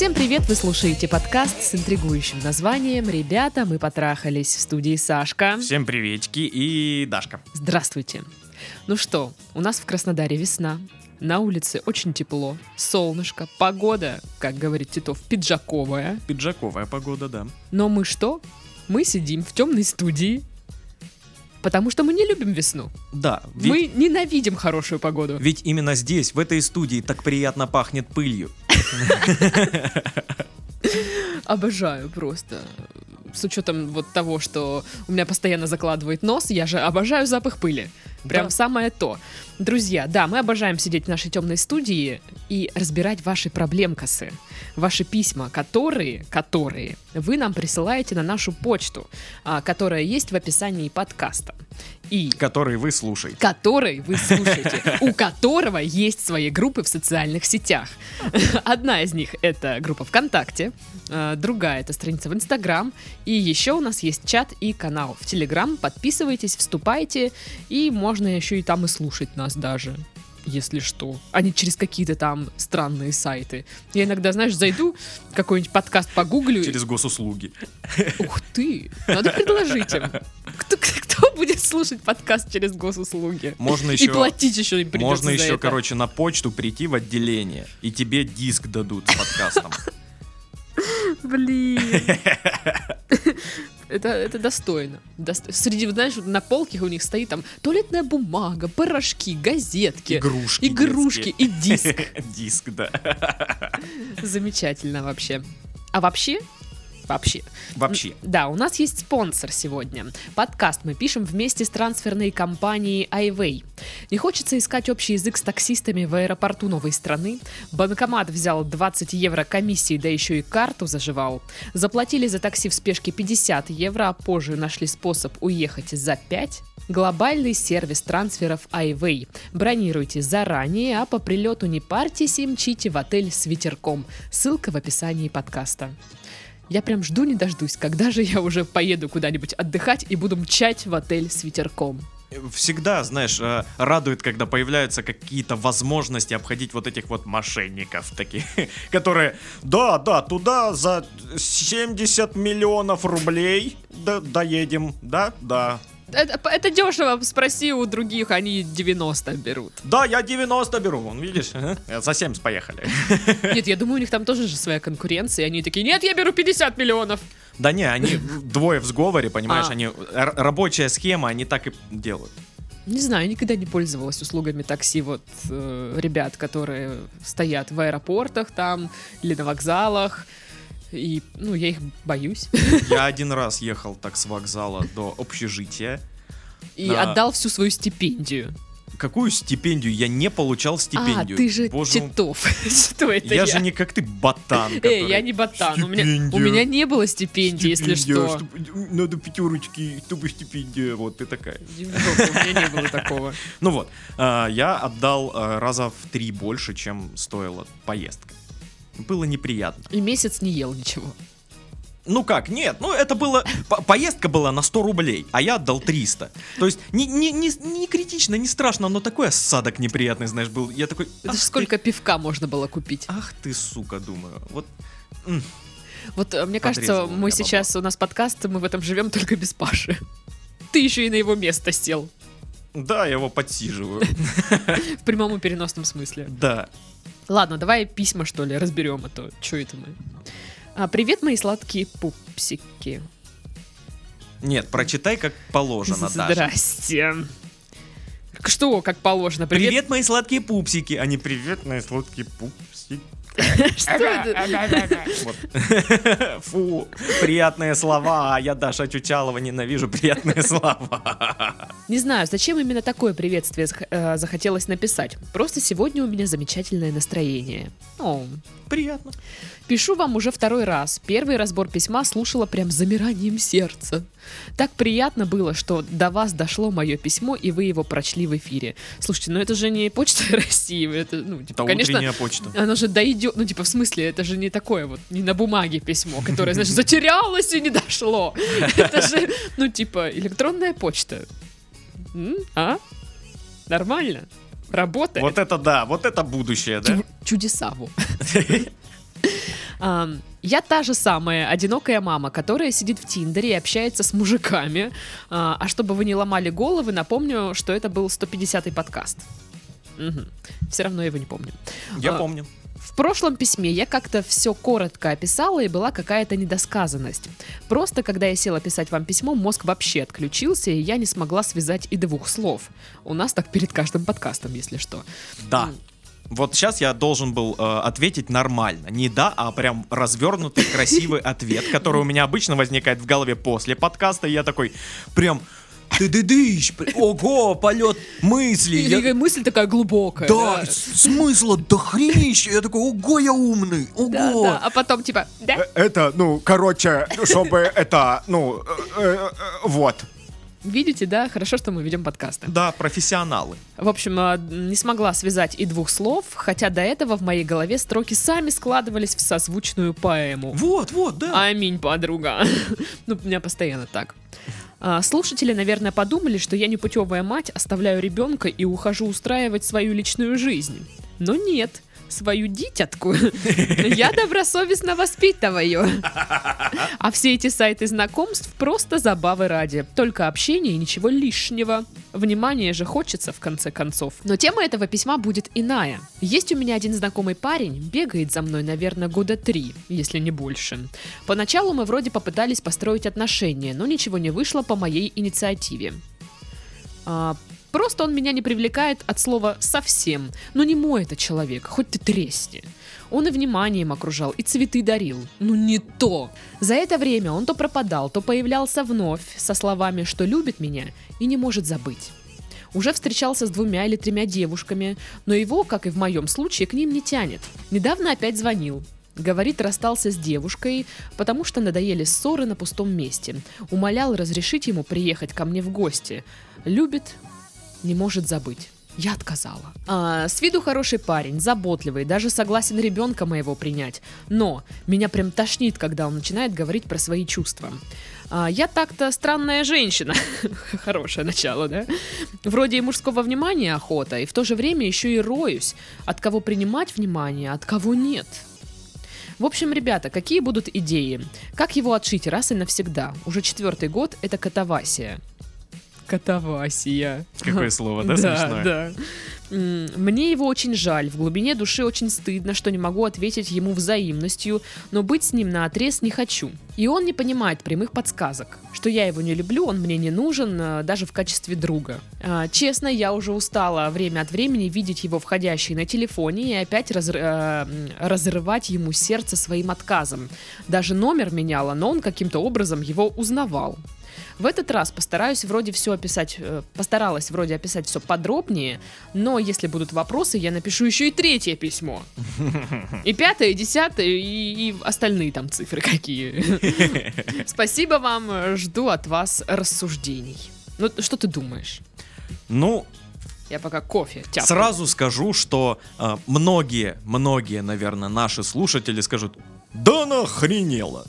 Всем привет! Вы слушаете подкаст с интригующим названием «Ребята, мы потрахались» в студии Сашка. Всем приветики и Дашка. Здравствуйте! Ну что, у нас в Краснодаре весна, на улице очень тепло, солнышко, погода, как говорит Титов, пиджаковая. Пиджаковая погода, да. Но мы что? Мы сидим в темной студии, потому что мы не любим весну. Да, ведь, Мы ненавидим хорошую погоду. ведь именно здесь, в этой студии, так приятно пахнет пылью. Обожаю просто. С учетом вот того, что у меня постоянно закладывает нос, я же обожаю запах пыли. Прям Да. самое то. Друзья, да, мы обожаем сидеть в нашей темной студии и разбирать ваши проблемкасы, ваши письма, которые, которые вы нам присылаете на нашу почту, а, которая есть в описании подкаста. И Который вы слушаете. который вы слушаете, у которого есть свои группы в социальных сетях. Одна из них это группа ВКонтакте, э, другая это страница в Инстаграм, и еще у нас есть чат и канал в Телеграм. Подписывайтесь, вступайте, и можно еще и там и слушать нас даже. Если что, а не через какие-то там странные сайты. Я иногда, знаешь, зайду, какой-нибудь подкаст погуглю. Через госуслуги. Ух ты! Надо предложить им. Кто, кто будет слушать подкаст через госуслуги? Можно И еще... платить еще им Можно еще, это. короче, на почту прийти в отделение, и тебе диск дадут с подкастом. Блин. Это, это достойно. Дос- Среди, знаешь, на полке у них стоит там туалетная бумага, порошки, газетки, Игрушки. игрушки и диск. детские. Диск, да. Замечательно вообще. А вообще, вообще, Вообще. Да, у нас есть спонсор сегодня. Подкаст мы пишем вместе с трансферной компанией iWay. Не хочется искать общий язык с таксистами в аэропорту новой страны. Банкомат взял 20 евро комиссии, да еще и карту заживал. Заплатили за такси в спешке 50 евро, а позже нашли способ уехать за 5. Глобальный сервис трансферов iWay. Бронируйте заранее, а по прилету не парьтесь и мчите в отель с ветерком. Ссылка в описании подкаста. Я прям жду не дождусь, когда же я уже поеду куда-нибудь отдыхать и буду мчать в отель с ветерком. Всегда, знаешь, э, радует, когда появляются какие-то возможности обходить вот этих вот мошенников таких, которые, да, да, туда за 70 миллионов рублей до- доедем, да, да. Это, это дешево, спроси у других, они 90 берут. Да, я 90 беру, вон, видишь, ага, за 70 поехали. Нет, я думаю, у них там тоже же своя конкуренция, и они такие, нет, я беру 50 миллионов. Да не, они двое в сговоре, понимаешь, А. они, р- рабочая схема, они так и делают. Не знаю, я никогда не пользовалась услугами такси вот э, ребят, которые стоят в аэропортах там или на вокзалах. И, ну, я их боюсь. Я один раз ехал так с вокзала до общежития. И Да. отдал всю свою стипендию. Какую стипендию? Я не получал стипендию. А, ты же Боже Титов. Что это я, же не как ты ботан. Эй, я не ботан. У меня, у меня не было стипендии, если что. Надо пятерочки, чтобы стипендия. Вот ты такая. У меня не было такого. Ну вот, а, я отдал а, раза в три больше, чем стоила поездка. Было неприятно. И месяц не ел ничего. Ну как, нет, ну это было... по- Поездка была на 100 рублей, а я отдал 300. То есть не, не, не, не критично, не страшно, но такой осадок неприятный, знаешь, был. Я такой... Это «Ах же ты- сколько пивка можно было купить. Ах ты, сука, думаю. Вот Вот э, мне кажется, Подрезал мы сейчас, у нас подкаст, мы в этом живем только без Паши. Ты еще и на его место сел. да, я его подсиживаю. В прямом и переносном смысле. Да. Ладно, давай письма, что ли, разберем, а то что это мы. А, привет, мои сладкие пупсики. Нет, прочитай как положено, Даша. Здрасте. Что, как положено? Привет. Привет, мои сладкие пупсики, а не привет, мои сладкие пупсики. Что это? Фу, приятные слова, а я, Даша Чучалова, ненавижу приятные слова. Не знаю, зачем именно такое приветствие э, захотелось написать. Просто сегодня у меня замечательное настроение. О, Приятно. Пишу вам уже второй раз. Первый разбор письма слушала прям замиранием сердца. Так приятно было, что до вас дошло мое письмо, и вы его прочли в эфире. Слушайте, ну это же не почта России, это, ну, типа, Это конечно, утренняя почта. оно же дойдет, ну, типа, в смысле, это же не такое вот, не на бумаге письмо, которое, знаешь, затерялось и не дошло. Это же, ну, типа, электронная почта. А? Нормально? Работает? Вот это да, вот это будущее, да? Чу- чудеса. Ам, Я та же самая одинокая мама, которая сидит в Тиндере и общается с мужиками. А а чтобы вы не ломали головы, напомню, что это был 150-й подкаст. Все равно его не помню. Я А, помню. В прошлом письме я как-то все коротко описала, и была какая-то недосказанность. Просто, когда я села писать вам письмо, мозг вообще отключился, и я не смогла связать и двух слов. У нас так перед каждым подкастом, если что. Да. Вот сейчас я должен был э, ответить нормально. Не да, а прям развернутый, красивый ответ, который у меня обычно возникает в голове после подкаста. И я такой прям ты ды дыщ ого, полет мыслей. И Я- мысль такая глубокая. Да, с- смысла до хренища. Я такой, ого, я умный, ого. Да, да, а потом типа, да? Э, Это, ну, короче, чтобы это, ну, э, э, э, вот. Видите, да? Хорошо, что мы ведем подкасты. Да, профессионалы. В общем, а, не смогла связать и двух слов, хотя до этого в моей голове строки сами складывались в созвучную поэму. Вот, вот, да. Аминь, подруга. Ну, у меня постоянно так. А, Слушатели, наверное, подумали, что я непутевая мать, оставляю ребенка и ухожу устраивать свою личную жизнь. Но нет, свою дитятку я добросовестно воспитываю. А все эти сайты знакомств просто забавы ради. Только общение и ничего лишнего. Внимание же хочется, в конце концов. Но тема этого письма будет иная. Есть у меня один знакомый парень, бегает за мной, наверное, года три, если не больше. Поначалу мы вроде попытались построить отношения, но ничего не вышло по моей инициативе. А, просто он меня не привлекает от слова совсем. Ну не мой это человек, хоть ты тресни. Он и вниманием окружал, и цветы дарил. Ну не то. За это время он то пропадал, то появлялся вновь со словами, что любит меня и не может забыть. Уже встречался с двумя или тремя девушками, но его, как и в моем случае, к ним не тянет. Недавно опять звонил. Говорит, расстался с девушкой, потому что надоели ссоры на пустом месте. Умолял разрешить ему приехать ко мне в гости. Любит, не может забыть. Я отказала. А, с виду хороший парень, заботливый, даже согласен ребенка моего принять. Но меня прям тошнит, когда он начинает говорить про свои чувства. А, я так-то странная женщина. Хорошее начало, да? Вроде и мужского внимания охота, и в то же время еще и роюсь. От кого принимать внимание, от кого нет. В общем, ребята, какие будут идеи? Как его отшить раз и навсегда? Уже четвертый год это катавасия. Катавасия. Какое слово, да, Да, смешное? да. Мне его очень жаль, в глубине души очень стыдно, что не могу ответить ему взаимностью, но быть с ним на отрез не хочу. И он не понимает прямых подсказок, что я его не люблю, он мне не нужен, э, даже в качестве друга. А, Честно, я уже устала время от времени видеть его входящий на телефоне и опять разр- э, разрывать ему сердце своим отказом. Даже номер меняла, но он каким-то образом его узнавал. В этот раз постараюсь вроде все описать, э, постаралась вроде описать все подробнее, но если будут вопросы, я напишу еще и третье письмо. И пятое, и десятое, и, и остальные там цифры какие. Спасибо вам, э, жду от вас рассуждений. Ну, что ты думаешь? Ну, Я пока кофе тяпаю. Сразу скажу, что а, многие, многие, наверное, наши слушатели скажут, да она охренела.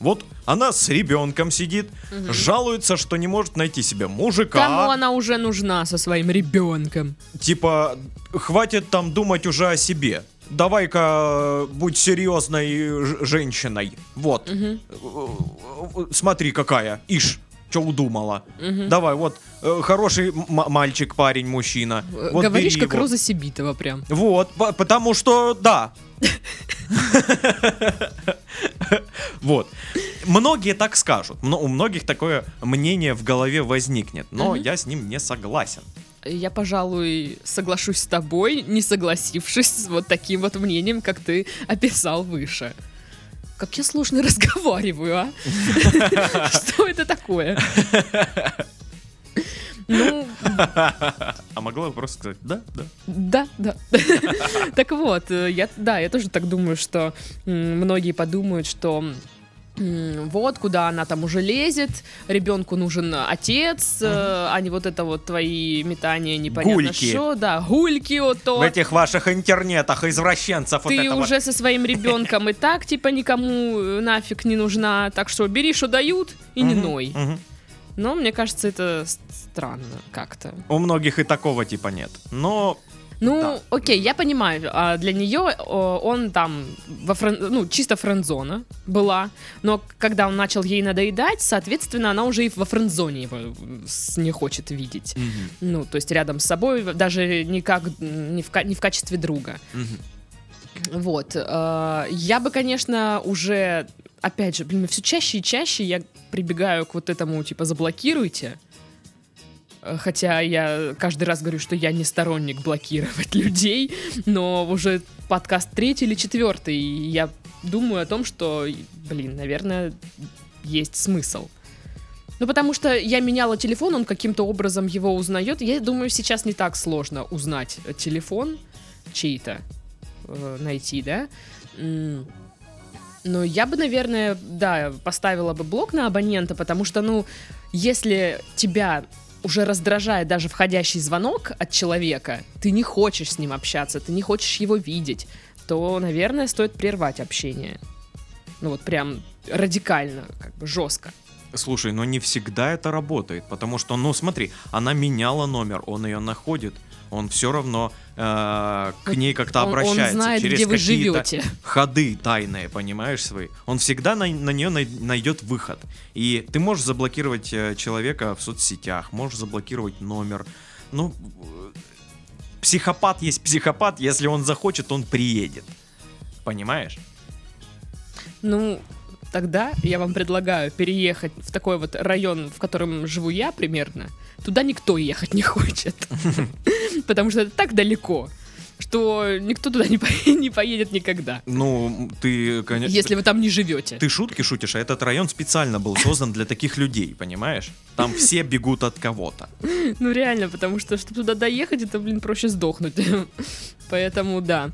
Вот она с ребенком сидит, жалуется, что не может найти себе мужика. Кому она уже нужна со своим ребенком? Типа, хватит там думать уже о себе. Давай-ка э, будь серьезной ж- женщиной. Вот. Э, э, Смотри, какая. Ишь. Что удумала? Давай, вот э, хороший мальчик, парень, мужчина. Вот Говоришь, как его. Роза Сибитова прям. Вот, по- потому что да. Вот. Многие так скажут. Но у многих такое мнение в голове возникнет. Но я с ним не согласен. Я, пожалуй, соглашусь с тобой, не согласившись с вот таким вот мнением, как ты описал выше. Как я сложно разговариваю, а? Что это такое? Ну, А могла бы просто сказать, да, да. да, да. Так вот, э, я, да, я тоже так думаю, что многие подумают, что вот куда она там уже лезет, ребенку нужен отец, э, а не вот это вот твои метания непонятно Гульки. что, да, гульки вот то. В этих ваших интернетах извращенцев Ты вот. уже со своим ребенком и так, типа, никому нафиг не нужна. Так что бери, что дают, и не ной. Но мне кажется, это странно как-то. У многих и такого типа нет. Но Ну, Да. окей, я понимаю. а Для нее он там во френ- ну, чисто френдзона была, но когда он начал ей надоедать, соответственно, она уже и во френдзоне его не хочет видеть. Мгм, Ну, то есть рядом с собой, даже не, как, м, не, в, не в качестве друга. мгм. Вот. э, Я бы, конечно, уже, опять же, блин, все чаще и чаще я прибегаю к вот этому, типа, заблокируйте. Э, Хотя я каждый раз говорю, что я не сторонник блокировать людей, но уже подкаст третий или четвертый, и я думаю о том, что, блин, наверное, есть смысл. Ну, потому что я меняла телефон, он каким-то образом его узнает. Я думаю, сейчас не так сложно узнать телефон чей-то, э, найти, да. Но я бы, наверное, да, поставила бы блок на абонента, потому что, ну, если тебя уже раздражает даже входящий звонок от человека, ты не хочешь с ним общаться, ты не хочешь его видеть, то, наверное, стоит прервать общение. Ну вот прям радикально, как бы жестко. Слушай, но не всегда это работает, потому что, ну смотри, она меняла номер, он ее находит, он все равно э, к ней как-то он- он обращается знает, через где вы какие-то живете. ходы тайные, понимаешь свои. Он всегда на, на нее найдет выход. И ты можешь заблокировать э, человека в соцсетях, можешь заблокировать номер. Ну, психопат есть психопат, если он захочет, он приедет. Понимаешь? Ну, тогда я вам предлагаю переехать в такой вот район, в котором живу я примерно. Туда никто ехать не хочет. Потому что это так далеко, что никто туда не по- не поедет никогда. Ну, ты, конечно... Если вы там не живете. Ты шутки шутишь, а этот район специально был создан для таких людей, понимаешь? Там все бегут от кого-то. Ну реально, потому что, чтобы туда доехать, это, блин, проще сдохнуть. Поэтому, да.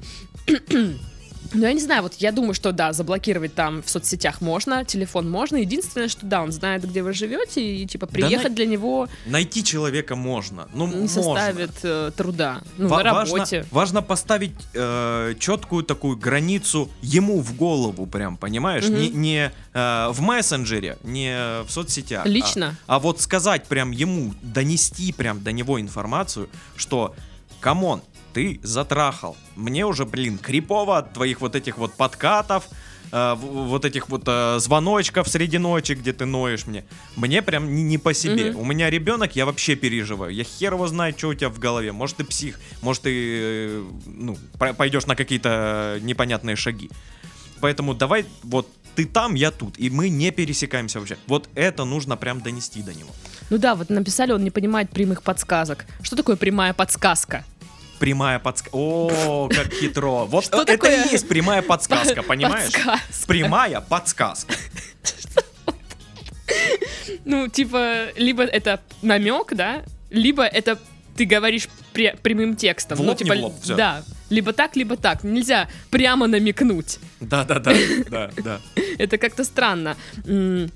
Ну, я не знаю, вот я думаю, что да, заблокировать там в соцсетях можно, телефон можно. Единственное, что да, он знает, где вы живете, и типа приехать для него Найти человека можно. Ну, не можно. составит э, труда. Ну, Ва- на важно, работе. важно поставить э, четкую такую границу ему в голову, прям, понимаешь? Мгм. Не, не э, в мессенджере, не в соцсетях. а- Лично? А, вот сказать прям ему, донести прям до него информацию, что, come on, ты затрахал. Мне уже, блин, крипово от твоих вот этих вот подкатов, э, вот этих вот э, звоночков среди ночи, где ты ноешь мне. Мне прям не, не по себе. Мгм. У меня ребенок, я вообще переживаю. Я хер его знает, что у тебя в голове. Может, ты псих, может, ты э, ну, пойдешь на какие-то непонятные шаги. Поэтому давай, вот ты там, я тут, и мы не пересекаемся вообще. Вот это нужно прям донести до него. Ну да, вот написали, он не понимает прямых подсказок. Что такое прямая подсказка? Прямая подсказка. О, как хитро. Вот Что это такое? и есть прямая подсказка, понимаешь? Подсказка. Прямая подсказка. Ну, типа, либо это намек, да, либо это ты говоришь пре- прямым текстом. В ну, типа, не в лоб, всё. Да, либо так, либо так. Нельзя прямо намекнуть. Да-да-да, да, да. Это как-то странно. Ну,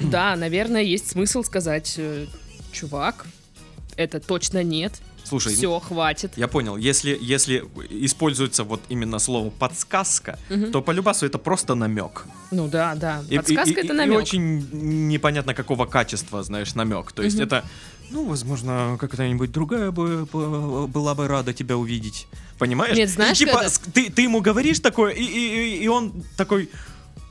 да, наверное, есть смысл сказать, э, чувак, это точно нет. Слушай, Все, хватит. я понял, если, если используется вот именно слово подсказка, Мгм. то по любасу это просто намек. Ну да, да. И- Подсказка и- и- это и намек. очень непонятно какого качества, знаешь, намек. То есть Мгм. это, ну, возможно, какая-нибудь другая бы бы- была бы рада тебя увидеть. Понимаешь? Нет, знаешь, И типа, с- ты, ты ему говоришь такое, и, и, и- и он такой,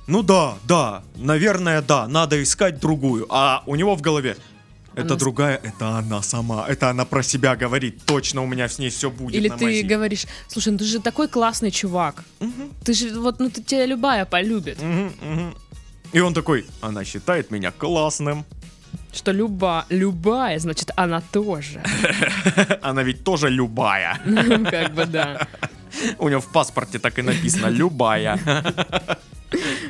ну да, да, наверное, да, надо искать другую. А у него в голове, это Она другая, это она сама, это она про себя говорит, точно у меня с ней все будет Или ты мази». говоришь, слушай, ну ты же такой классный чувак. Мгм, Ты же, вот, ну ты тебя любая полюбит. мгм, мгм. И он такой, она считает меня классным. Что люба, любая, значит, она тоже. Она ведь тоже любая. Ну, Как бы да. У него в паспорте так и написано «любая».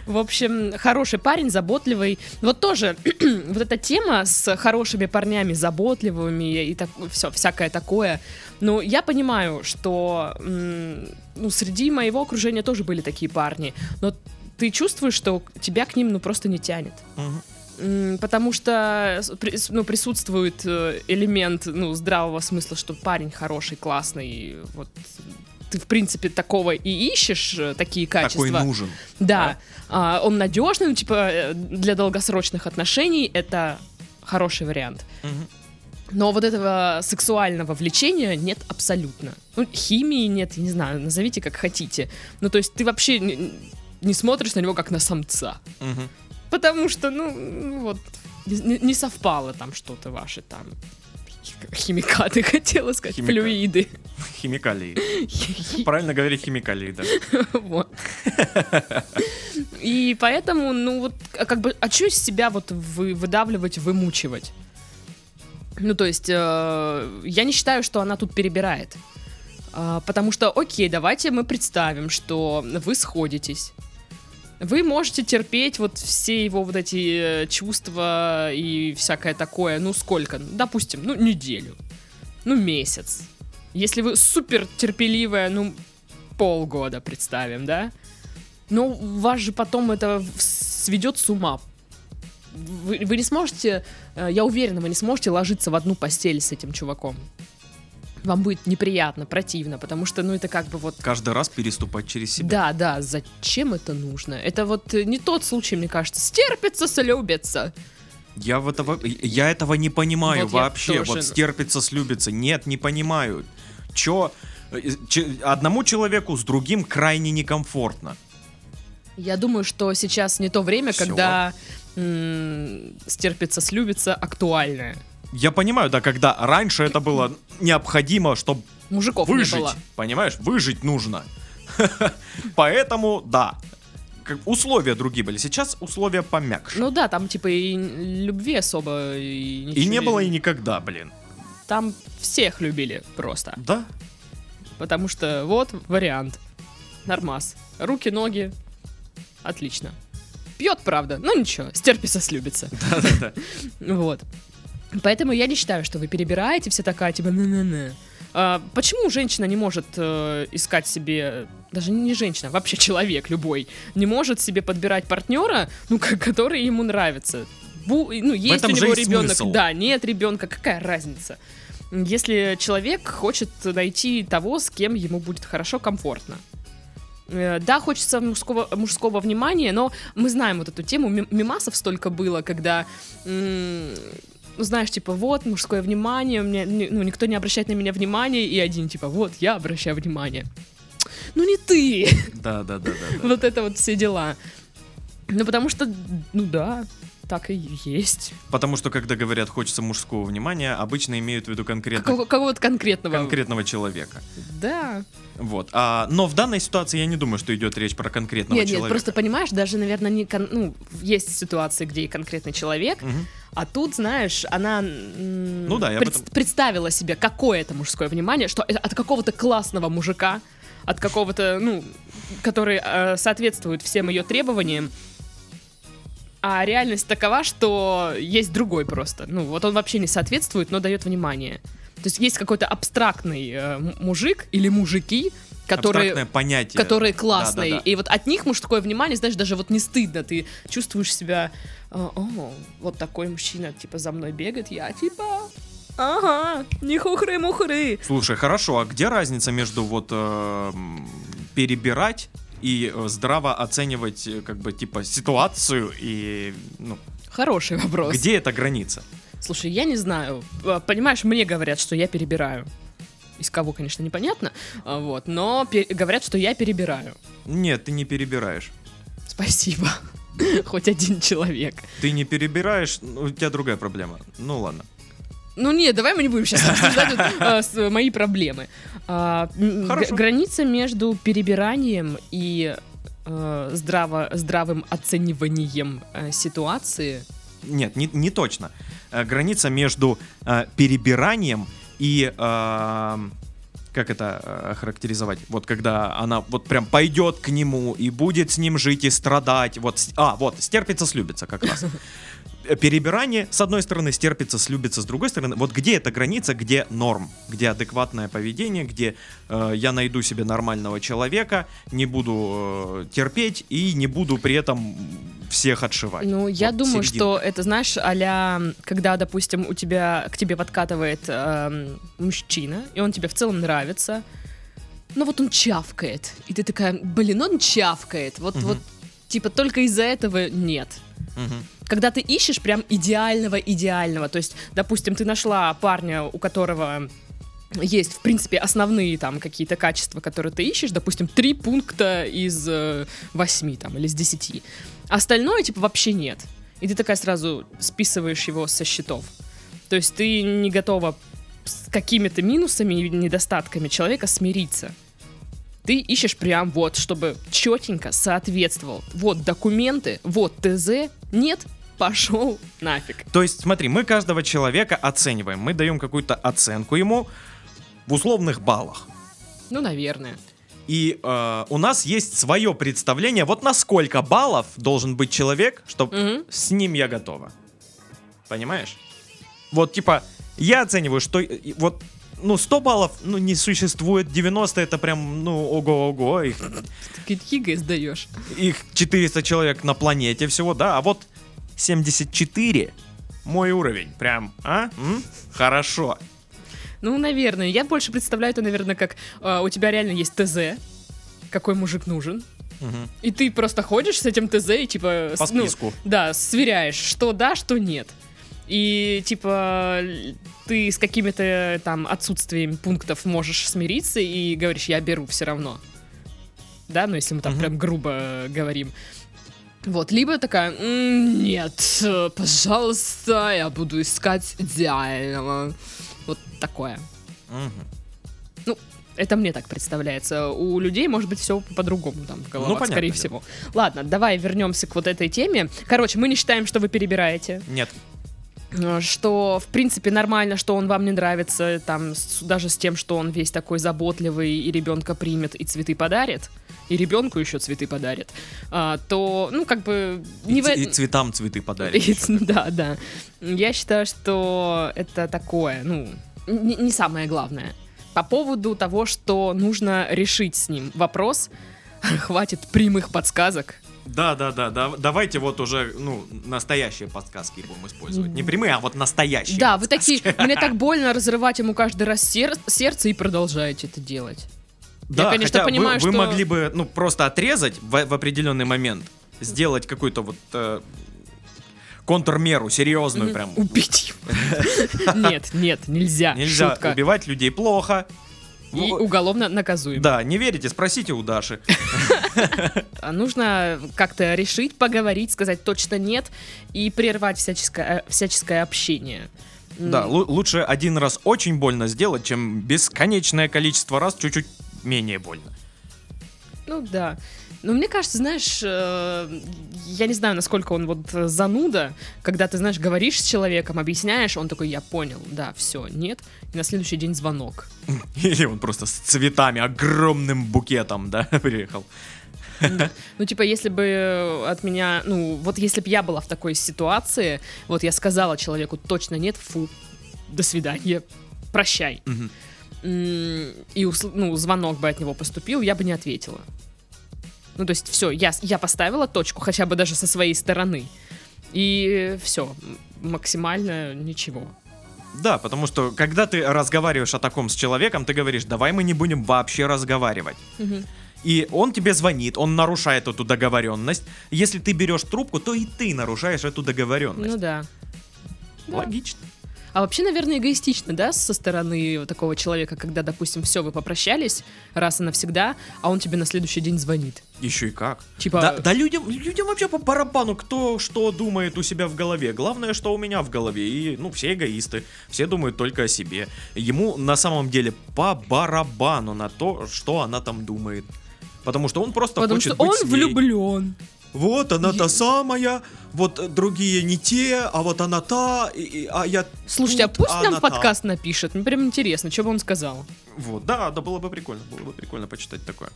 В общем, хороший парень, заботливый. Вот тоже вот эта тема с хорошими парнями, заботливыми и так, все, всякое такое. Ну, я понимаю, что ну, среди моего окружения тоже были такие парни. Но ты чувствуешь, что тебя к ним ну просто не тянет. Потому что ну, присутствует э, элемент ну, здравого смысла, что парень хороший, классный. Вот ты, в принципе, такого и ищешь, э, такие качества. Такой нужен. Да, А, он надежный, ну, типа, э, для долгосрочных отношений это хороший вариант. Мгм. Но вот этого сексуального влечения нет абсолютно. Ну, химии нет, я не знаю, назовите как хотите. Ну, то есть ты вообще не, не смотришь на него как на самца. Мгм. Потому что, ну, вот, не, не совпало там что-то ваши там химикаты, хотела сказать, Химика- флюиды. Химикалии. Правильно говорить химикалии, да. Вот. И поэтому, ну вот, а как бы, а что из себя вот вы, выдавливать, вымучивать? Ну, то есть, э, я не считаю, что она тут перебирает. А, потому что, окей, давайте мы представим, что вы сходитесь. Вы можете терпеть вот все его вот эти э, чувства и всякое такое, ну сколько? Допустим, ну неделю, ну месяц. Если вы супер терпеливая, ну полгода представим, да? Но вас же потом это сведет с ума. Вы, вы не сможете, э, я уверена, вы не сможете ложиться в одну постель с этим чуваком. Вам будет неприятно, противно, потому что, ну, это как бы вот... Каждый раз переступать через себя. Да, да, зачем это нужно? Это вот э, не тот случай, мне кажется. Стерпится, слюбится. Я в этого, я этого не понимаю Вот вообще. тоже. Вот стерпится, слюбится. Нет, не понимаю. Чё? э, че- Одному человеку с другим крайне некомфортно. Я думаю, что сейчас не то время, Всё. когда м, стерпится, слюбится актуальное. Я понимаю, да, когда раньше это было необходимо, чтобы Мужиков не выжить. было. Понимаешь, выжить нужно. Поэтому, да. Как- Условия другие были. Сейчас условия помягче. Ну да, там типа и любви особо и и не было и никогда, блин. Там всех любили просто. Да? Потому что вот вариант. Нормас. Руки, ноги. Отлично. Пьет, правда. Ну ничего, стерпится, слюбится. Да-да-да. Вот. Поэтому я не считаю, что вы перебираете, все такая, типа, на-на-на. А, почему женщина не может э, искать себе, даже не женщина, вообще человек любой, не может себе подбирать партнера, ну, ко- который ему нравится? Бу- ну, есть у него ребенок, смысл. да, нет ребенка, какая разница? Если человек хочет найти того, с кем ему будет хорошо, комфортно. Э, Да, хочется мужского, мужского внимания, но мы знаем вот эту тему. Ми- Мимасов столько было, когда, ну, знаешь, типа, вот, мужское внимание, ни- ну, никто не обращает на меня внимания, и один, типа, вот, я обращаю внимание. Ну, не ты! Да-да-да-да. вот это вот все дела. Ну, потому что, ну да, так и есть. Потому что, когда говорят «хочется мужского внимания», обычно имеют в виду конкретно, Какого- Кого-то конкретного. конкретного человека. Да. Вот. А, но в данной ситуации я не думаю, что идет речь про конкретного Нет, человека. нет, просто понимаешь, даже, наверное, не кон- ну, есть ситуации, где и конкретный человек, Мгм. а тут, знаешь, она Ну да, я об этом- представила себе, какое это мужское внимание, что это от какого-то классного мужика, от какого-то, ну, который э, соответствует всем ее требованиям, а реальность такова, что есть другой просто. Ну, вот он вообще не соответствует, но дает внимание. То есть есть какой-то абстрактный э, мужик или мужики, которые понятие. которые классные. Да-да-да. И вот от них мужское внимание, знаешь, даже вот не стыдно. Ты чувствуешь себя, э, о, вот такой мужчина, типа, за мной бегает, я типа, ага, не хухры-мухры. Слушай, хорошо, а где разница между вот э, перебирать и э, здраво оценивать, э, как бы, типа, ситуацию и, ну, Хороший вопрос. где эта граница? Слушай, я не знаю. Э, Понимаешь, мне говорят, что я перебираю. Из кого, конечно, непонятно. Вот, но говорят, что я перебираю. Нет, ты не перебираешь. Спасибо. Хоть один человек. Ты не перебираешь, ну, у тебя другая проблема. Ну ладно. Ну нет, давай мы не будем сейчас обсуждать а, мои проблемы. А, Граница между перебиранием и э, здраво, здравым оцениванием ситуации. Нет, не, не точно. Э, Граница между перебиранием и... как это э, характеризовать? Вот когда она вот прям пойдет к нему и будет с ним жить и страдать. Вот, а, вот, стерпится, слюбится как раз. Э, Перебирание, с одной стороны, стерпится, слюбится, с другой стороны. Вот где эта граница, где норм, где адекватное поведение, где э, я найду себе нормального человека, не буду э, терпеть и не буду при этом всех отшивать. Ну, я Вот думаю, серединка. что это, знаешь, а когда, допустим, у тебя к тебе подкатывает эм, мужчина, и он тебе в целом нравится, но вот он чавкает. И ты такая, блин, он чавкает. Вот, Мгм. вот, типа, только из-за этого нет. Мгм. Когда ты ищешь прям идеального-идеального, то есть, допустим, ты нашла парня, у которого есть, в принципе, основные там какие-то качества, которые ты ищешь, допустим, три пункта из э, восьми там или из десяти. Остальное, типа, вообще нет. И ты такая сразу списываешь его со счетов. То есть ты не готова с какими-то минусами и недостатками человека смириться. Ты ищешь прям вот, чтобы четенько соответствовал. Вот документы, вот ТЗ. Нет, пошел нафиг. То есть, смотри, мы каждого человека оцениваем. Мы даем какую-то оценку ему в условных баллах. Ну, наверное. И э, у нас есть свое представление, вот на сколько баллов должен быть человек, чтобы Мгм. с ним я готова. Понимаешь? Вот, типа, я оцениваю, что э, вот, ну, 100 баллов, ну, не существует, 90 это прям, ну, ого-ого, их, Ты ЕГЭ сдаешь. их 400 человек на планете всего, да, а вот 74 мой уровень, прям, а? М? Хорошо. Ну, наверное. Я больше представляю это, наверное, как э, у тебя реально есть ТЗ, какой мужик нужен. И ты просто ходишь с этим ТЗ и типа... По ну, списку. да, сверяешь, что да, что нет. И типа ты с какими-то там отсутствием пунктов можешь смириться и говоришь, я беру все равно. Да, ну если мы там Мгм. прям грубо говорим. Вот, либо такая, «М, нет, пожалуйста, я буду искать идеального. Вот такое. Мгм. Это мне так представляется. У людей может быть все по-другому там в головах, Ну, понятное скорее дело. всего. Ладно, давай вернемся к вот этой теме. Короче, мы не считаем, что вы перебираете. Нет. Э, Что, в принципе, нормально, что он вам не нравится, там, с- даже с тем, что он весь такой заботливый и ребенка примет и цветы подарит, и ребенку еще цветы подарит, а, то, ну, как бы... И, Не в... ц- э- и цветам цветы подарили. и ц- Да, да. Я считаю, что это такое, ну, не, не самое главное. По поводу того, что нужно решить с ним вопрос, хватит прямых подсказок. Да, да, да, да. Давайте вот уже, ну, настоящие подсказки будем использовать. Не прямые, а вот настоящие. Да, вы такие, мне так больно разрывать ему каждый раз сер- сердце и продолжаете это делать. Да, конечно, хотя вы- понимаю, вы, что- могли бы, ну, просто отрезать в, в определенный момент, сделать какую-то вот э, контрмеру серьезную прям. Убить его. Нет, нет, нельзя. Нельзя убивать людей плохо. И В- уголовно наказуем. Да, не верите, спросите у Даши. А Нужно как-то решить, поговорить, сказать точно нет и прервать всяческое, э, всяческое общение. Да, лу- лучше один раз очень больно сделать, чем бесконечное количество раз чуть-чуть менее больно. Ну да. Но мне кажется, знаешь, э, я не знаю, насколько он вот э, зануда, когда ты, знаешь, говоришь с человеком, объясняешь, он такой, я понял, да, все, нет, и на следующий день звонок. Или он просто с цветами, огромным букетом, да, приехал. Ну, типа, если бы от меня, ну, вот если бы я была в такой ситуации, вот я сказала человеку точно нет, фу, до свидания, прощай. Мгм. И, ну, звонок бы от него поступил, я бы не ответила. Ну, то есть, все, я, я поставила точку, хотя бы даже со своей стороны. И все, максимально ничего. Да, потому что когда ты разговариваешь о таком с человеком, ты говоришь, давай мы не будем вообще разговаривать. И он тебе звонит, он нарушает эту договоренность. Если ты берешь трубку, то и ты нарушаешь эту договоренность. Ну да. да. А вообще, наверное, эгоистично, да, со стороны такого человека, когда, допустим, все, вы попрощались раз и навсегда, а он тебе на следующий день звонит. Еще и как. Типа, Да, да людям, людям вообще по барабану, кто что думает у себя в голове. Главное, что у меня в голове. И, ну, все эгоисты. Все думают только о себе. Ему на самом деле по барабану на то, что она там думает. Потому что он просто потому хочет что быть он с ней. влюблен. Вот она та самая, вот другие не те, а вот она та, и- и- а я Слушайте, а тут, пусть а нам она та. подкаст напишет. Мне прям интересно, что бы он сказал. Вот, да, да, было бы прикольно, было бы прикольно почитать такое.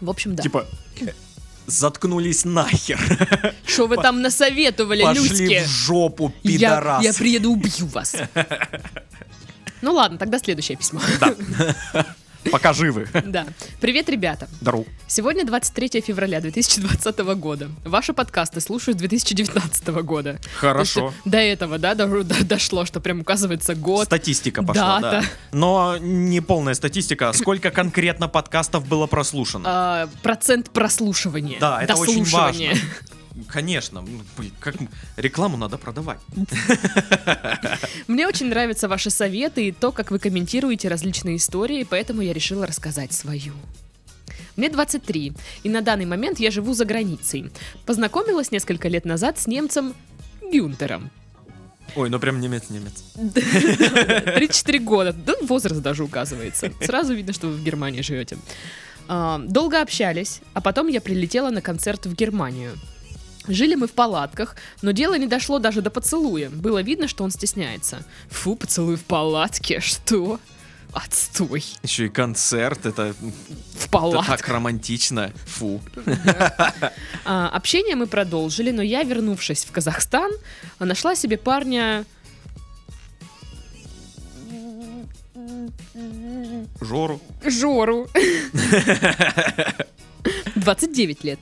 В общем, да. Типа, заткнулись нахер. Что вы там насоветовали, Пошли людьки? в жопу, Я, пидорас. я приеду, убью вас. Ну ладно, тогда следующее письмо. Пока живы. Да. Привет, ребята. Дару. Сегодня 23 февраля 2020 года. Ваши подкасты слушаю с 2019 года. Хорошо. До этого, да, до- до- дошло, что прям указывается год. Статистика пошла, да. Дата. Но не полная статистика. Сколько конкретно подкастов было прослушано? А, процент прослушивания. Да, это очень дослушивания. Конечно, ну, блин, как м- рекламу надо продавать. Мне очень нравятся ваши советы и то, как вы комментируете различные истории, поэтому я решила рассказать свою. Мне 23, и на данный момент я живу за границей. Познакомилась несколько лет назад с немцем Гюнтером. Ой, ну прям немец-немец. 34 года. Да, возраст даже указывается. Сразу видно, что вы в Германии живете. А, Долго общались, а потом я прилетела на концерт в Германию. Жили мы в палатках, но дело не дошло даже до поцелуя. Было видно, что он стесняется. Фу, поцелуй в палатке, что? Отстой. Еще и концерт, это, В палатке. так романтично. Фу. А, общение мы продолжили, но я, вернувшись в Казахстан, нашла себе парня... Жору. Жору. 29 лет.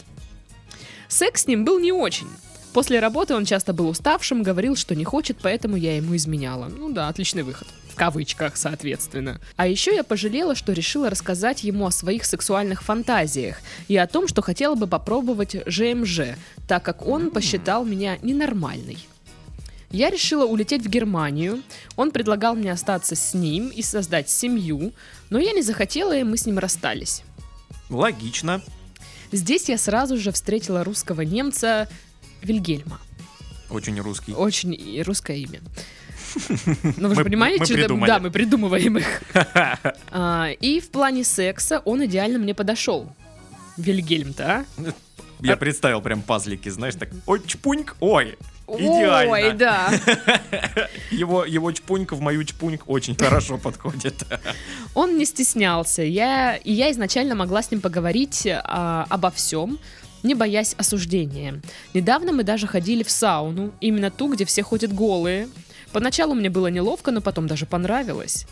Секс с ним был не очень. После работы он часто был уставшим, говорил, что не хочет, поэтому я ему изменяла. Ну да, отличный выход. В кавычках, соответственно. А еще я пожалела, что решила рассказать ему о своих сексуальных фантазиях и о том, что хотела бы попробовать ЖМЖ, так как он посчитал меня ненормальной. Я решила улететь в Германию. Он предлагал мне остаться с ним и создать семью, но я не захотела, и мы с ним расстались. Логично. Здесь я сразу же встретила русского немца Вильгельма. Очень русский. Очень и русское имя. Ну вы же Мы- понимаете, мы что- да, мы придумываем их. А, И в плане секса он идеально мне подошел. Вильгельм-то, а? Я представил прям пазлики, знаешь, так, ой, чпуньк, ой, идеально. Ой, да. Его, его чпунька в мою чпуньк очень хорошо подходит. Он не стеснялся. Я, и я изначально могла с ним поговорить а, обо всем, не боясь осуждения. Недавно мы даже ходили в сауну, именно ту, где все ходят голые. Поначалу мне было неловко, но потом даже понравилось.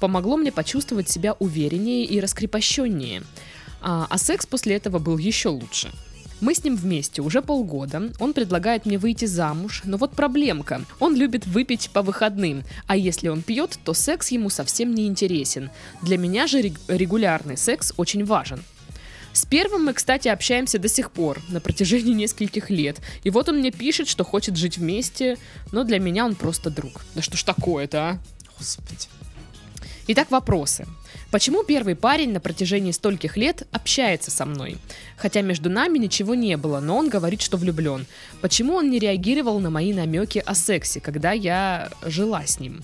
Помогло мне почувствовать себя увереннее и раскрепощеннее. А, а секс после этого был еще лучше. Мы с ним вместе уже полгода. Он предлагает мне выйти замуж, но вот проблемка. Он любит выпить по выходным, а если он пьет, то секс ему совсем не интересен. Для меня же рег- регулярный секс очень важен. С первым мы, кстати, общаемся до сих пор, на протяжении нескольких лет. И вот он мне пишет, что хочет жить вместе, но для меня он просто друг. Да что ж такое-то, а? Господи. Итак, вопросы. Почему первый парень на протяжении стольких лет общается со мной? Хотя между нами ничего не было, но он говорит, что влюблен. Почему он не реагировал на мои намеки о сексе, когда я жила с ним?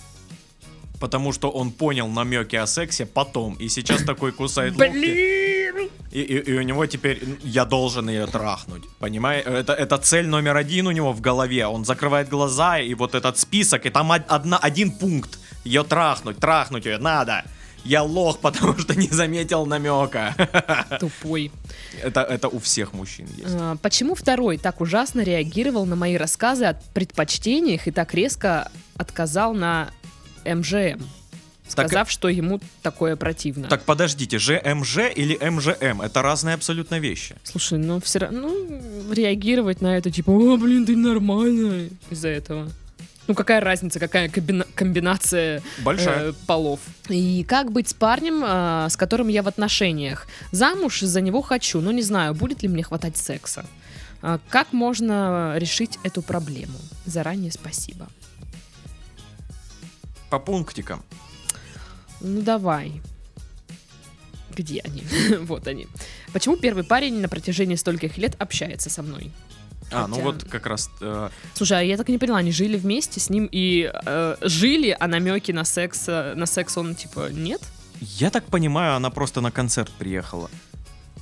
Потому что он понял намеки о сексе потом, и сейчас такой кусает. Блин! И, и- и у него теперь я должен ее трахнуть. Понимаешь? Это, это цель номер один у него в голове. Он закрывает глаза, и вот этот список, и там од- одна, один пункт. Ее трахнуть, трахнуть ее надо. Я лох, потому что не заметил намека. Тупой. Это, это у всех мужчин есть. А, Почему второй так ужасно реагировал на мои рассказы о предпочтениях и так резко отказал на МЖМ? Так, Сказав, что ему такое противно. Так подождите, ЖМЖ или МЖМ? Это разные абсолютно вещи. Слушай, ну все равно ну, реагировать на это, типа, о, блин, ты нормальная из-за этого. Ну какая разница, какая комбина- комбинация Большая. э, полов. И как быть с парнем, э, с которым я в отношениях? Замуж за него хочу, но не знаю, будет ли мне хватать секса. А Как можно решить эту проблему? Заранее спасибо. По пунктикам. Ну давай. Где они? вот они. Почему первый парень на протяжении стольких лет общается со мной? А, ну вот как раз... э, Слушай, а я так и не поняла, они жили вместе с ним и э, жили, а намеки на секс, э, на секс он типа нет? я так понимаю, она просто на концерт приехала.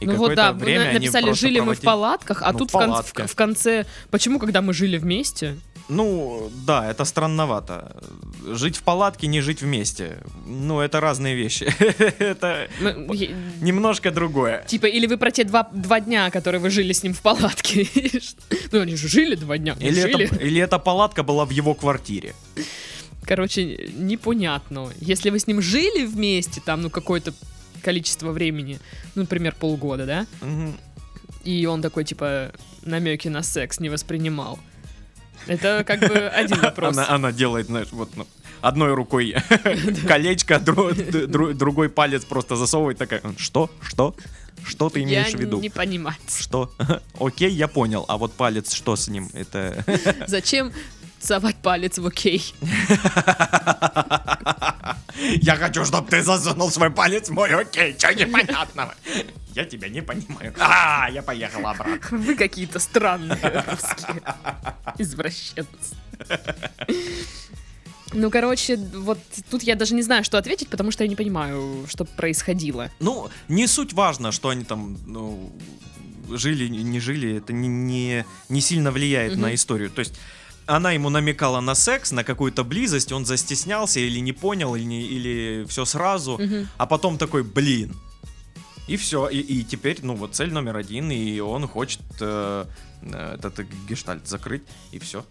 И ну вот да, вы время написали, жили мы в проводили- палатках, а Ну, тут в в, в конце, почему, когда мы жили вместе? Ну, да, это странновато. Жить в палатке, не жить вместе. Ну, это разные вещи. это е- немножко другое. Типа, или вы про те два, два дня, которые вы жили с ним в палатке? ну, они же жили два дня, Или жили. это, или эта палатка была в его квартире. Короче, непонятно. Если вы с ним жили вместе, там, ну, какое-то количество времени, ну, например, полгода, да? И он такой, типа, намеки на секс не воспринимал. Это как бы один вопрос. Она, она делает, знаешь, вот ну, одной рукой колечко, дру- дру- другой палец просто засовывает такая. Что? Что? Что ты Я имеешь в виду? не понимать. Что? Окей, я понял. А вот палец, что с ним? Это... Зачем совать палец в окей? Я хочу, чтобы ты засунул свой палец в мой окей. Чего непонятного? Я тебя не понимаю. А, я поехал обратно. Вы какие-то странные русские. Извращенцы. Ну, короче, вот тут я даже не знаю, что ответить, потому что я не понимаю, что происходило. Ну, не суть важно, что они там ну, жили, не жили, это не, не, не сильно влияет Мгм. на историю. То есть она ему намекала на секс, на какую-то близость, он застеснялся или не понял, или, не- или все сразу, Мгм. а потом такой, блин. И все, и, и теперь, ну вот цель номер один, и он хочет э, э, этот гештальт закрыть, и все.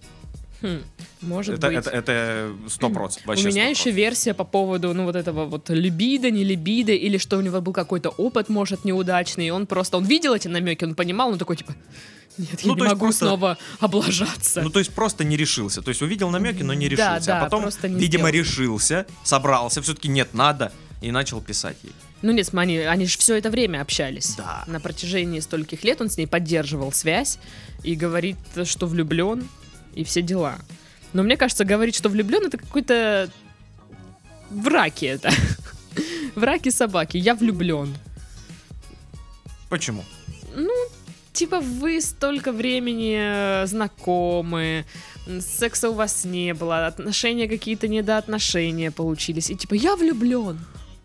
Хм, может Это, быть. это, это сто процентов. У меня еще версия по поводу, ну, вот этого вот либидо, не либидо, или что у него был какой-то опыт, может, неудачный, и он просто, он видел эти намеки, он понимал, он такой, типа, нет, я Ну, не могу просто- снова облажаться. Ну, то есть просто не решился. То есть увидел намеки, но не Да, решился. да, а потом, видимо, сделал. решился, собрался, все-таки нет, надо, и начал писать ей. Ну нет, смотри, они же все это время общались. Да. На протяжении стольких лет он с ней поддерживал связь и говорит, что влюблен и все дела. Но мне кажется, говорить, что влюблен, это какой-то враки это. Враки собаки. Я влюблен. Почему? Типа вы столько времени э, знакомы, секса у вас не было, отношения какие-то недоотношения получились. И типа я влюблен.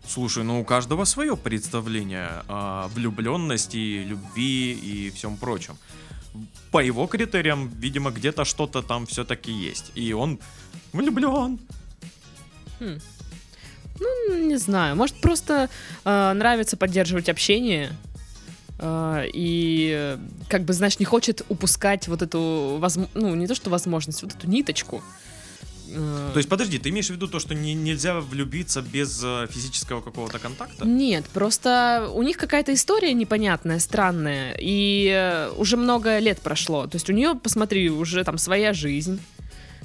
Слушай, ну у каждого свое представление о влюбленности, любви и всем прочем. По его критериям, видимо, где-то что-то там все-таки есть. И он влюблен. Хм. Ну, не знаю. Может, просто э, нравится поддерживать общение. э, и, э, как бы, знаешь, не хочет упускать вот эту возможность, ну, не то что возможность, вот эту ниточку. Э, То есть, подожди, ты имеешь в виду то, что не- нельзя влюбиться без э, физического какого-то контакта? Нет, просто у них какая-то история непонятная, странная, и э, уже много лет прошло. То есть у нее, посмотри, уже там своя жизнь,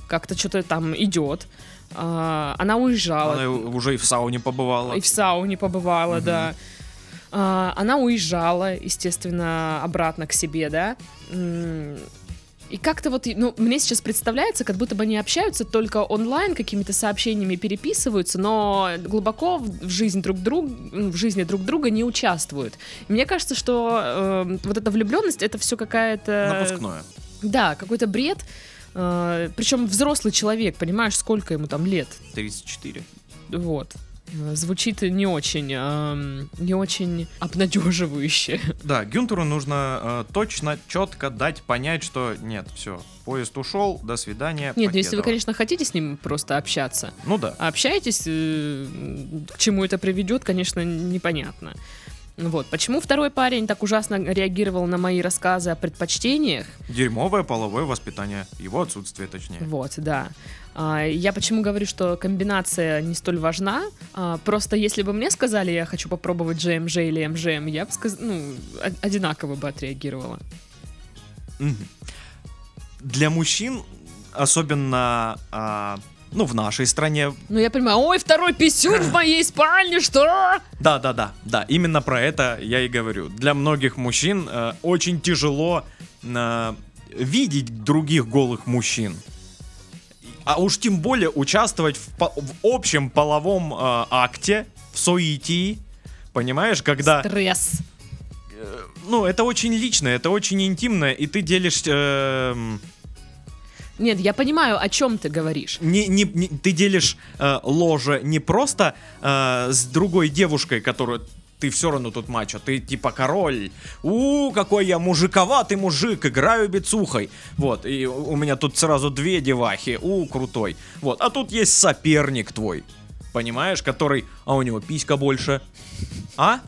как-то что-то там идет. А, она уезжала. Она уже и в сауне побывала. И в сауне побывала, Мгм. да. А, она уезжала, естественно, обратно к себе, да. И как-то вот, ну, мне сейчас представляется, как будто бы они общаются только онлайн, какими-то сообщениями переписываются, но глубоко в в жизнь друг друга, в жизни друг друга не участвуют. И мне кажется, что э, вот эта влюбленность это все какая-то... Напускное. Да, какой-то бред. причем взрослый человек, понимаешь, сколько ему там лет. 34. Вот. Э, Звучит не очень, эм, не очень обнадеживающе. Да, Гюнтеру нужно э, точно, четко дать понять, что нет, все, поезд ушел, до свидания. Нет, ну если вы, покедова. конечно, хотите с ним просто общаться, Ну да. а общаетесь, э, к чему это приведет, конечно, непонятно. Вот. Почему второй парень так ужасно реагировал на мои рассказы о предпочтениях? Дерьмовое половое воспитание. Его отсутствие, точнее. Вот, да. А, Я почему говорю, что комбинация не столь важна? А, Просто если бы мне сказали, я хочу попробовать GMG или MGM, я бы сказ... ну, одинаково бы отреагировала. Для мужчин, особенно а, ну, в нашей стране. Ну, я понимаю, ой, второй писюн в моей спальне, что? Да, да, да, да, именно про это я и говорю. Для многих мужчин э, очень тяжело э, видеть других голых мужчин. А уж тем более участвовать в, по- в общем половом э, акте, в соитии, понимаешь, когда... Стресс. э, ну, это очень личное, это очень интимное, и ты делишь... эм, Нет, я понимаю, о чем ты говоришь. не, не, не- ты делишь э, ложе не просто э, с другой девушкой, которую ты все равно тут мачо, ты типа король. У, какой я мужиковатый мужик, играю бицухой. Вот, и у у меня тут сразу две девахи. У, крутой. Вот, а тут есть соперник твой. Понимаешь, который... А у него писька больше. А?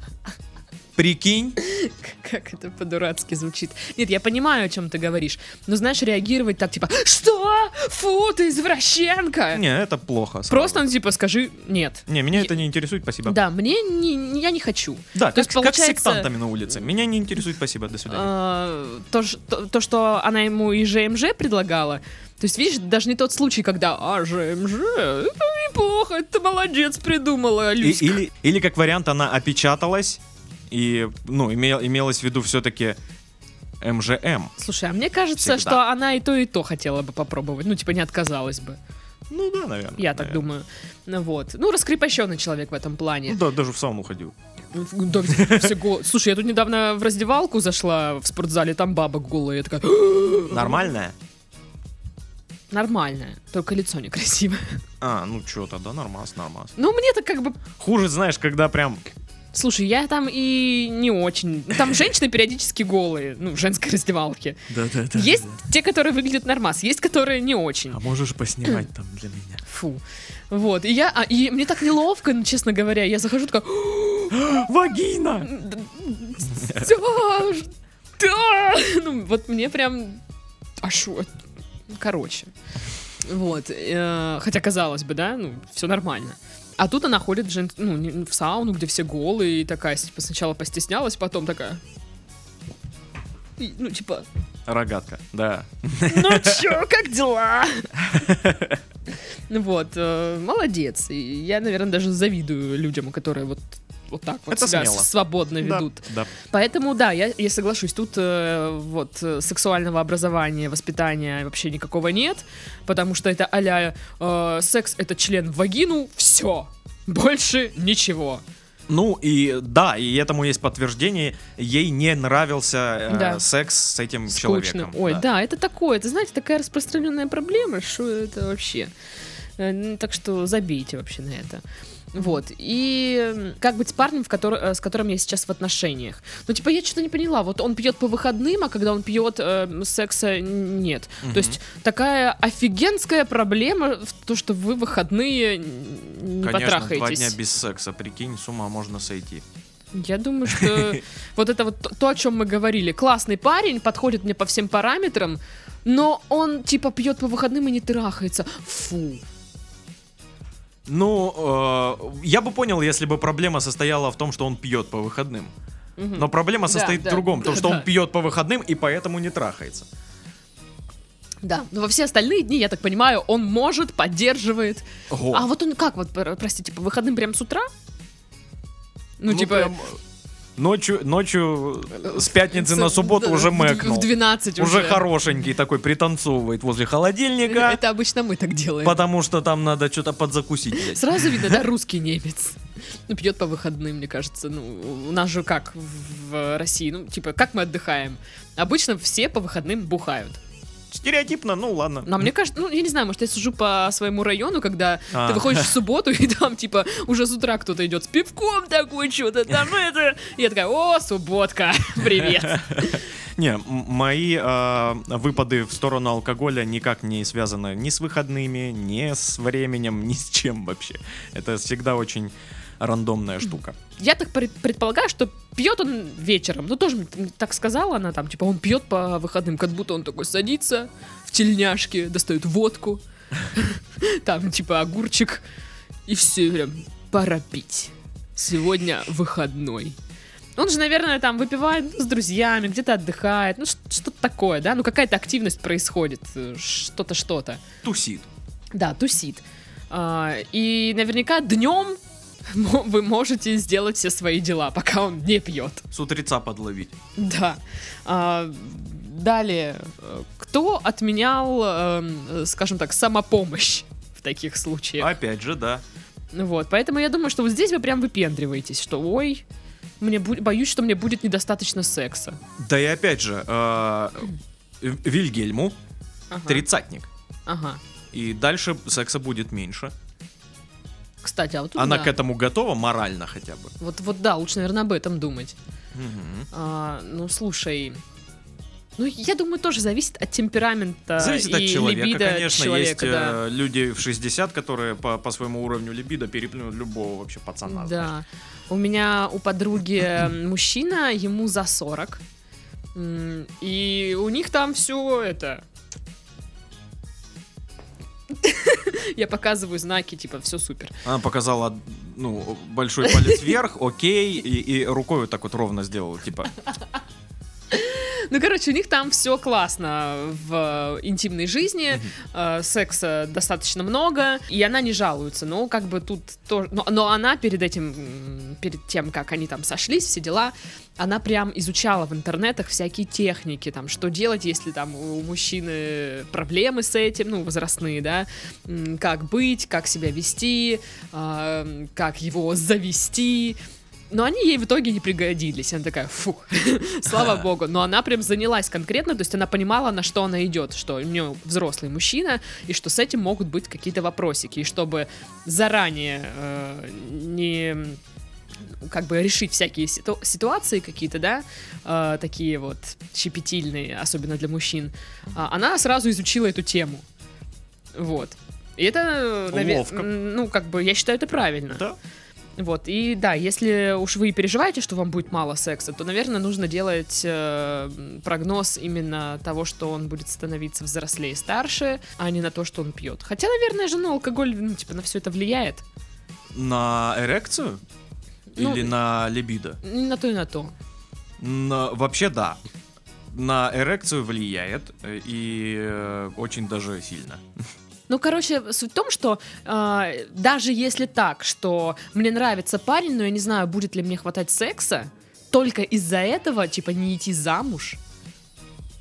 Прикинь? Как это по-дурацки звучит. Нет, я понимаю, о чем ты говоришь. Но знаешь, реагировать так, типа, что? Фу, ты извращенка! Не, это плохо. сразу. Просто, ну, типа, скажи нет. Не, меня Я- это не интересует, спасибо. Да, мне не, я не хочу. Да, То как, есть, как с получается, сектантами на улице. Меня не интересует, спасибо, до свидания. а, то, то, то, что она ему и ЖМЖ предлагала. То есть, видишь, даже не тот случай, когда А, ЖМЖ, это неплохо, ты молодец, придумала, И- Люська. или, или как вариант, она опечаталась и, ну, имел, имелось в виду все-таки МЖМ. Слушай, а мне кажется, Всегда. что она и то, и то хотела бы попробовать. Ну, типа, не отказалась бы. Ну да, наверное. Я так думаю. Ну вот. Ну, раскрепощенный человек в этом Ну плане. да, даже в сауну ходил. Да, все- все гол- Слушай, я тут недавно в раздевалку зашла в спортзале, там баба голая. Я такая, Нормальная? нормальная, только лицо некрасивое. А, ну что тогда, нормас, нормас. Ну, мне-то как бы Хуже, знаешь, когда прям... Слушай, я там и не очень. Там женщины периодически голые, ну, в женской раздевалке. Да-да-да. Есть те, которые выглядят нормас, есть, которые не очень. А можешь поснимать там для меня? Фу. Вот. И я, а, и мне так неловко, ну, честно говоря. Я захожу такая. Вагина! Да, да. Ну, вот мне прям. А шо? Короче. Вот. э, Хотя, казалось бы, да, ну, все нормально. А тут она ходит в, жен- ну, в сауну, где все голые, и такая, типа, сначала постеснялась, потом такая... И, Ну, типа, Рогатка, да. ну чё, как дела? Вот, э, молодец. Я, наверное, даже завидую людям, которые вот вот так вот Это себя смело. свободно ведут. Да, да. Поэтому, да, я, я соглашусь, тут э, вот э, сексуального образования, воспитания вообще никакого нет, потому что это а-ля э, секс — это член в вагину, все, больше ничего. Ну и да, и этому есть подтверждение. Ей не нравился э, Да. секс с этим Скучно. человеком. Ой, да. это такое, это, знаете, такая распространенная проблема, что это вообще. Э, Так что забейте вообще на это. Вот. И как быть с парнем, в который, э, с которым я сейчас в отношениях? Ну, типа, я что-то не поняла. Вот он пьет по выходным, а когда он пьет, э, секса нет. То есть такая офигенская проблема в то, что вы выходные не Конечно, два потрахаетесь. дня без секса, прикинь, с ума можно сойти. Я думаю, что вот это вот то, о чем мы говорили. Классный парень, подходит мне по всем параметрам, но он типа пьет по выходным и не трахается. Фу. Ну, э, я бы понял, если бы проблема состояла в том, что он пьет по выходным. Мгм. Но проблема состоит да, в другом, то, да, что да. он пьет по выходным и поэтому не трахается. Да, но во все остальные дни, я так понимаю, он может, поддерживает. Ого. А вот он как вот, пр- простите, по выходным прям с утра? Ну, Ну, типа... прям, Ночью, ночью э, с пятницы на субботу уже мэкнул. В 12 уже. Уже хорошенький такой пританцовывает возле холодильника, Это обычно мы так делаем. потому что там надо что-то подзакусить. Сразу видно, да, русский немец. Ну, пьет по выходным, мне кажется. Ну, у нас же как в России, ну, типа, как мы отдыхаем? Обычно все по выходным бухают. Стереотипно, ну ладно. Но мне кажется, ну, я не знаю, может, я сужу по своему району, когда А. ты выходишь в субботу, и там, типа, уже с утра кто-то идет с пивком такой, что-то там это. И я такая, о, субботка, привет. Не, мои э, выпады в сторону алкоголя никак не связаны ни с выходными, ни с временем, ни с чем вообще. Это всегда очень рандомная штука. Я так пред- предполагаю, что пьет он вечером. Ну, тоже так сказала она там, типа, он пьет по выходным, как будто он такой садится в тельняшке, достает водку, там, типа, огурчик, и все, прям, пора пить. Сегодня выходной. Он же, наверное, там выпивает ну, с друзьями, где-то отдыхает, ну, что-то такое, да? Ну, какая-то активность происходит, э, что-то, что-то. Тусит. Да, тусит. А, и наверняка днем вы можете сделать все свои дела, пока он не пьет. С утреца подловить. Да. А, далее, кто отменял, эм, скажем так, самопомощь в таких случаях? Опять же, да. Вот, поэтому я думаю, что вот здесь вы прям выпендриваетесь, что ой, мне бу- боюсь, что мне будет недостаточно секса. Да и опять же, э, Вильгельму Ага. тридцатник. Ага. И дальше секса будет меньше. Кстати, а вот тут Она да. к этому готова морально хотя бы. Вот, вот да, лучше, наверное, об этом думать. Мгм. А, ну, слушай, Ну, я думаю, тоже зависит от темперамента Зависит и от человека, либидо конечно. человека, есть да. э, люди в 60, которые по, по своему уровню либидо переплюнут любого вообще пацана. знаешь. Да. У меня у подруги м, мужчина, ему за 40. М, И у них там все это... Я показываю знаки, типа, все супер. Она показала, ну, большой палец вверх, окей, и, и рукой вот так вот ровно сделала, типа. Ну, короче, у них там все классно в интимной жизни, э, секса достаточно много, и она не жалуется. Но как бы тут тоже... Но, но она перед этим, перед тем, как они там сошлись, все дела, она прям изучала в интернетах всякие техники, там, что делать, если там у мужчины проблемы с этим, ну, возрастные, да, как быть, как себя вести, а, как его завести. Но они ей в итоге не пригодились. Она такая, фу, слава богу. Но она прям занялась конкретно, то есть она понимала, на что она идет, что у нее взрослый мужчина, и что с этим могут быть какие-то вопросики. И чтобы заранее э, не как бы решить всякие ситу- ситуации какие-то, да, э, такие вот щепетильные, особенно для мужчин, а, она сразу изучила эту тему. Вот. И это, наве- Ловко. м, ну, как бы, я считаю, это правильно. Да. Вот, и да, если уж вы переживаете, что вам будет мало секса, то, наверное, нужно делать э, прогноз именно того, что он будет становиться взрослее, старше, а не на то, что он пьет. Хотя, наверное же, ну, алкоголь, ну, типа, на все это влияет. На эрекцию? Ну, Или на либидо? И на то, и на то. На- вообще да. На эрекцию влияет, э, и э, очень даже сильно. Ну, короче, суть в том, что э, даже если так, что мне нравится парень, но я не знаю, будет ли мне хватать секса, только из-за этого, типа, не идти замуж,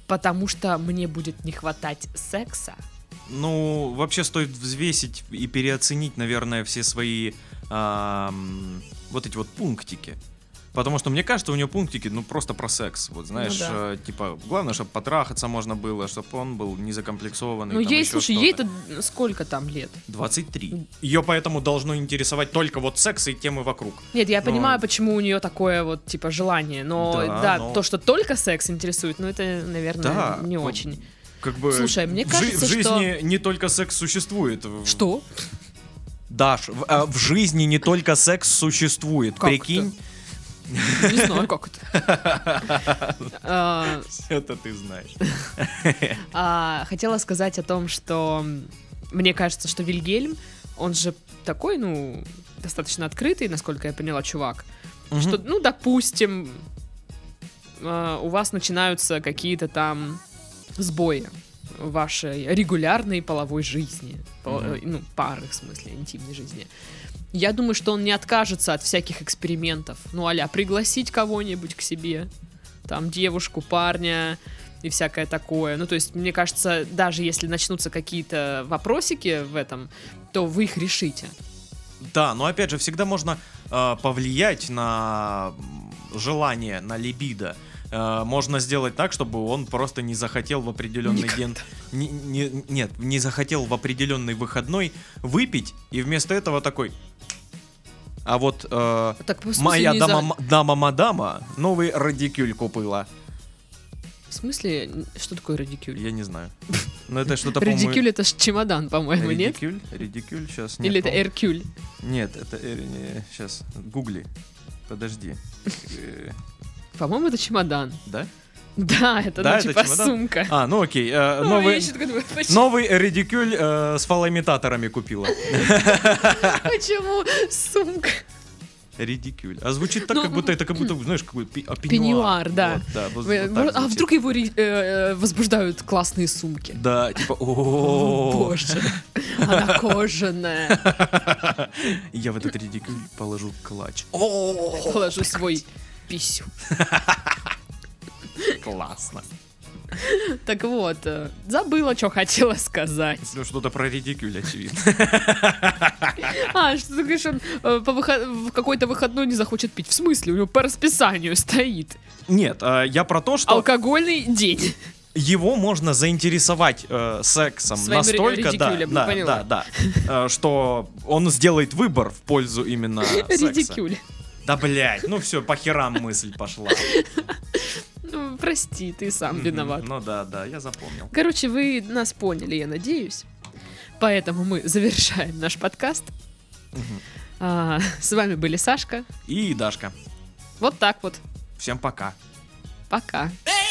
потому что мне будет не хватать секса. Ну, вообще стоит взвесить и переоценить, наверное, все свои ам, вот эти вот пунктики. Потому что мне кажется, у него пунктики, ну, просто про секс. Вот, знаешь, да. э, типа, главное, чтобы потрахаться можно было, чтобы он был не закомплексованный. Ну, там ей, слушай, ей-то сколько там лет? 23. Ее поэтому должно интересовать только вот секс и темы вокруг. Нет, я Но- понимаю, почему у нее такое вот, типа, желание, но Да, да, но- то, что только секс интересует, ну, это, наверное, Да, не ну, очень. Как бы Слушай, мне в жи- кажется, в жизни не только секс существует. Что? Даш, в, а, в жизни не только секс существует. Как Прикинь, Не знаю, как это. А, это ты знаешь. А, хотела сказать о том, что мне кажется, что Вильгельм, он же такой, ну, достаточно открытый, насколько я поняла, чувак. Что, ну, допустим, а, у вас начинаются какие-то там сбои вашей регулярной половой жизни. Пол- э, Ну, пары, в смысле, интимной жизни. Я думаю, что он не откажется от всяких экспериментов. Ну, аля, пригласить кого-нибудь к себе. Там девушку, парня и всякое такое. Ну, то есть, мне кажется, даже если начнутся какие-то вопросики в этом, то вы их решите. Да, но опять же, всегда можно э, повлиять на желание, на либидо. Э, можно сделать так, чтобы он просто не захотел в определенный Никогда. день. не- не- нет, не захотел в определенный выходной выпить, и вместо этого такой. А вот э, Так, смысле, моя не за- дама, дама-мадама новый радикюль купила. В смысле, что такое радикюль? Я не знаю. Но это что-то. Радикюль это ж чемодан, по-моему, нет? Редикюль? Редикюль? Сейчас Или это эркюль? Нет, это... Сейчас, гугли. Подожди. По-моему, это чемодан. Да? Да, это, Да, ну, это типа чемодан? сумка. А, ну окей. э, Ну, Новый... думаю, Новый редикюль э, с фалоимитаторами купила. почему сумка? Редикюль. А звучит так, Ну, как будто это как будто, знаешь, какой пи- а, Пеньюар, да. Вот, да, вот- Вы- вот а вдруг его э, э, возбуждают классные сумки? Да, типа, о Боже, она кожаная. Я в этот редикюль положу клатч. Положу свой писю. Классно. Так вот, э, забыла, что хотела сказать. Ну, что-то про редикюль, очевидно. А, что ты говоришь, он э, в какой-то выходной не захочет пить. В смысле? У него по расписанию стоит. Нет, э, я про то, что Алкогольный день. его можно заинтересовать э, сексом Своим настолько, да, да, да, да, э, что он сделает выбор в пользу именно секса. Редикюль. Да блять, ну все, по херам мысль пошла. Ну, прости, ты сам виноват. Ну да, да, я запомнил. Короче, вы нас поняли, я надеюсь. Поэтому мы завершаем наш подкаст. А, с вами были Сашка и Дашка. Вот так вот. Всем пока. Пока. Baby,